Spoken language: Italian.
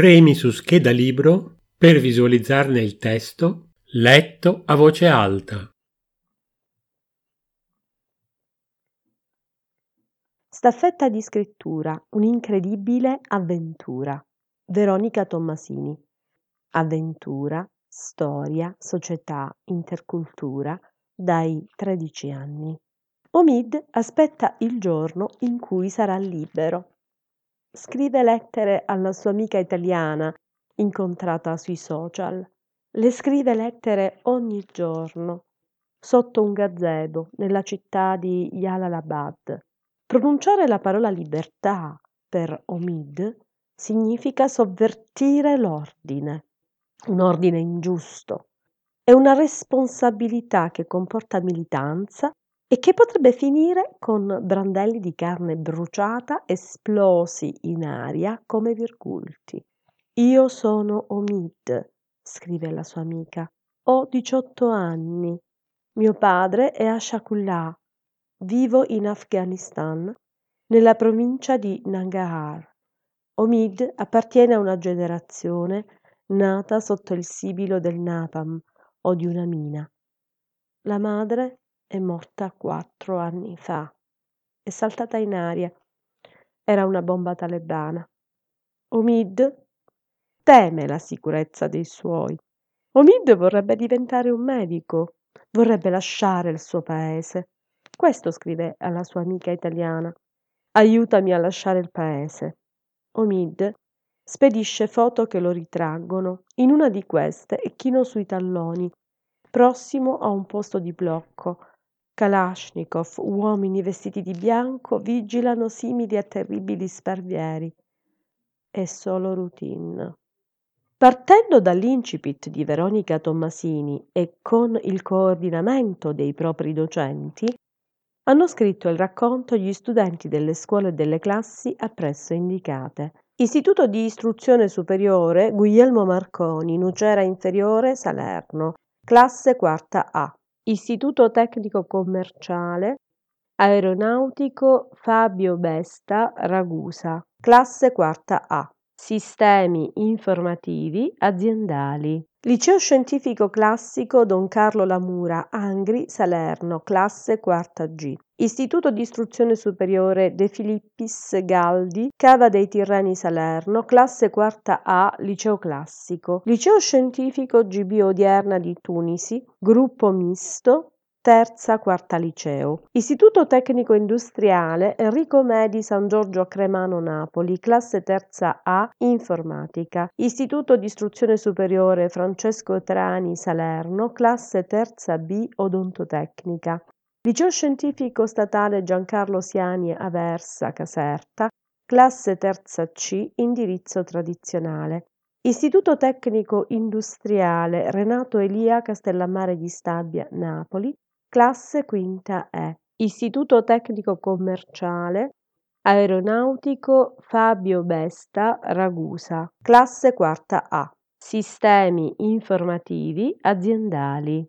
Premi su scheda libro per visualizzarne il testo letto a voce alta. Staffetta di scrittura, un'incredibile avventura. Veronica Tommasini. Avventura, storia, società, intercultura, dai 13 anni. Omid aspetta il giorno in cui sarà libero. Scrive lettere alla sua amica italiana, incontrata sui social. Le scrive lettere ogni giorno, sotto un gazebo, nella città di Jalalabad. Pronunciare la parola libertà per Omid significa sovvertire l'ordine, un ordine ingiusto. È una responsabilità che comporta militanza e che potrebbe finire con brandelli di carne bruciata esplosi in aria come virgulti. Io sono Omid, scrive la sua amica. Ho 18 anni. Mio padre è Ashakullah. Vivo in Afghanistan, nella provincia di Nangarhar. Omid appartiene a una generazione nata sotto il sibilo del napalm o di una mina. La madre è morta quattro anni fa. È saltata in aria. Era una bomba talebana. Omid teme la sicurezza dei suoi. Omid vorrebbe diventare un medico, vorrebbe lasciare il suo paese. Questo scrive alla sua amica italiana. Aiutami a lasciare il paese. Omid spedisce foto che lo ritraggono. In una di queste è chino sui talloni, prossimo a un posto di blocco, Kalashnikov, uomini vestiti di bianco, vigilano simili a terribili sparvieri. È solo routine. Partendo dall'incipit di Veronica Tommasini e con il coordinamento dei propri docenti, hanno scritto il racconto gli studenti delle scuole e delle classi appresso indicate. Istituto di Istruzione Superiore Guglielmo Marconi, Nucera Inferiore, Salerno, classe quarta A. Istituto Tecnico Commerciale Aeronautico Fabio Besta Ragusa, classe quarta A. Sistemi informativi aziendali. Liceo Scientifico Classico Don Carlo Lamura, Angri, Salerno, classe quarta G. Istituto di Istruzione Superiore De Filippis Galdi, Cava dei Tirreni Salerno, classe quarta A, Liceo Classico. Liceo Scientifico GB Odierna di Tunisi, gruppo misto, terza quarta liceo. Istituto Tecnico Industriale Enrico Medi San Giorgio a Cremano Napoli, classe terza A, Informatica. Istituto di Istruzione Superiore Francesco Trani Salerno, classe terza B, Odontotecnica. Liceo Scientifico Statale Giancarlo Siani Aversa Caserta, classe terza C, indirizzo tradizionale. Istituto Tecnico Industriale Renato Elia Castellammare di Stabia Napoli, classe quinta E. Istituto Tecnico Commerciale Aeronautico Fabio Besta Ragusa, classe quarta A. Sistemi informativi aziendali.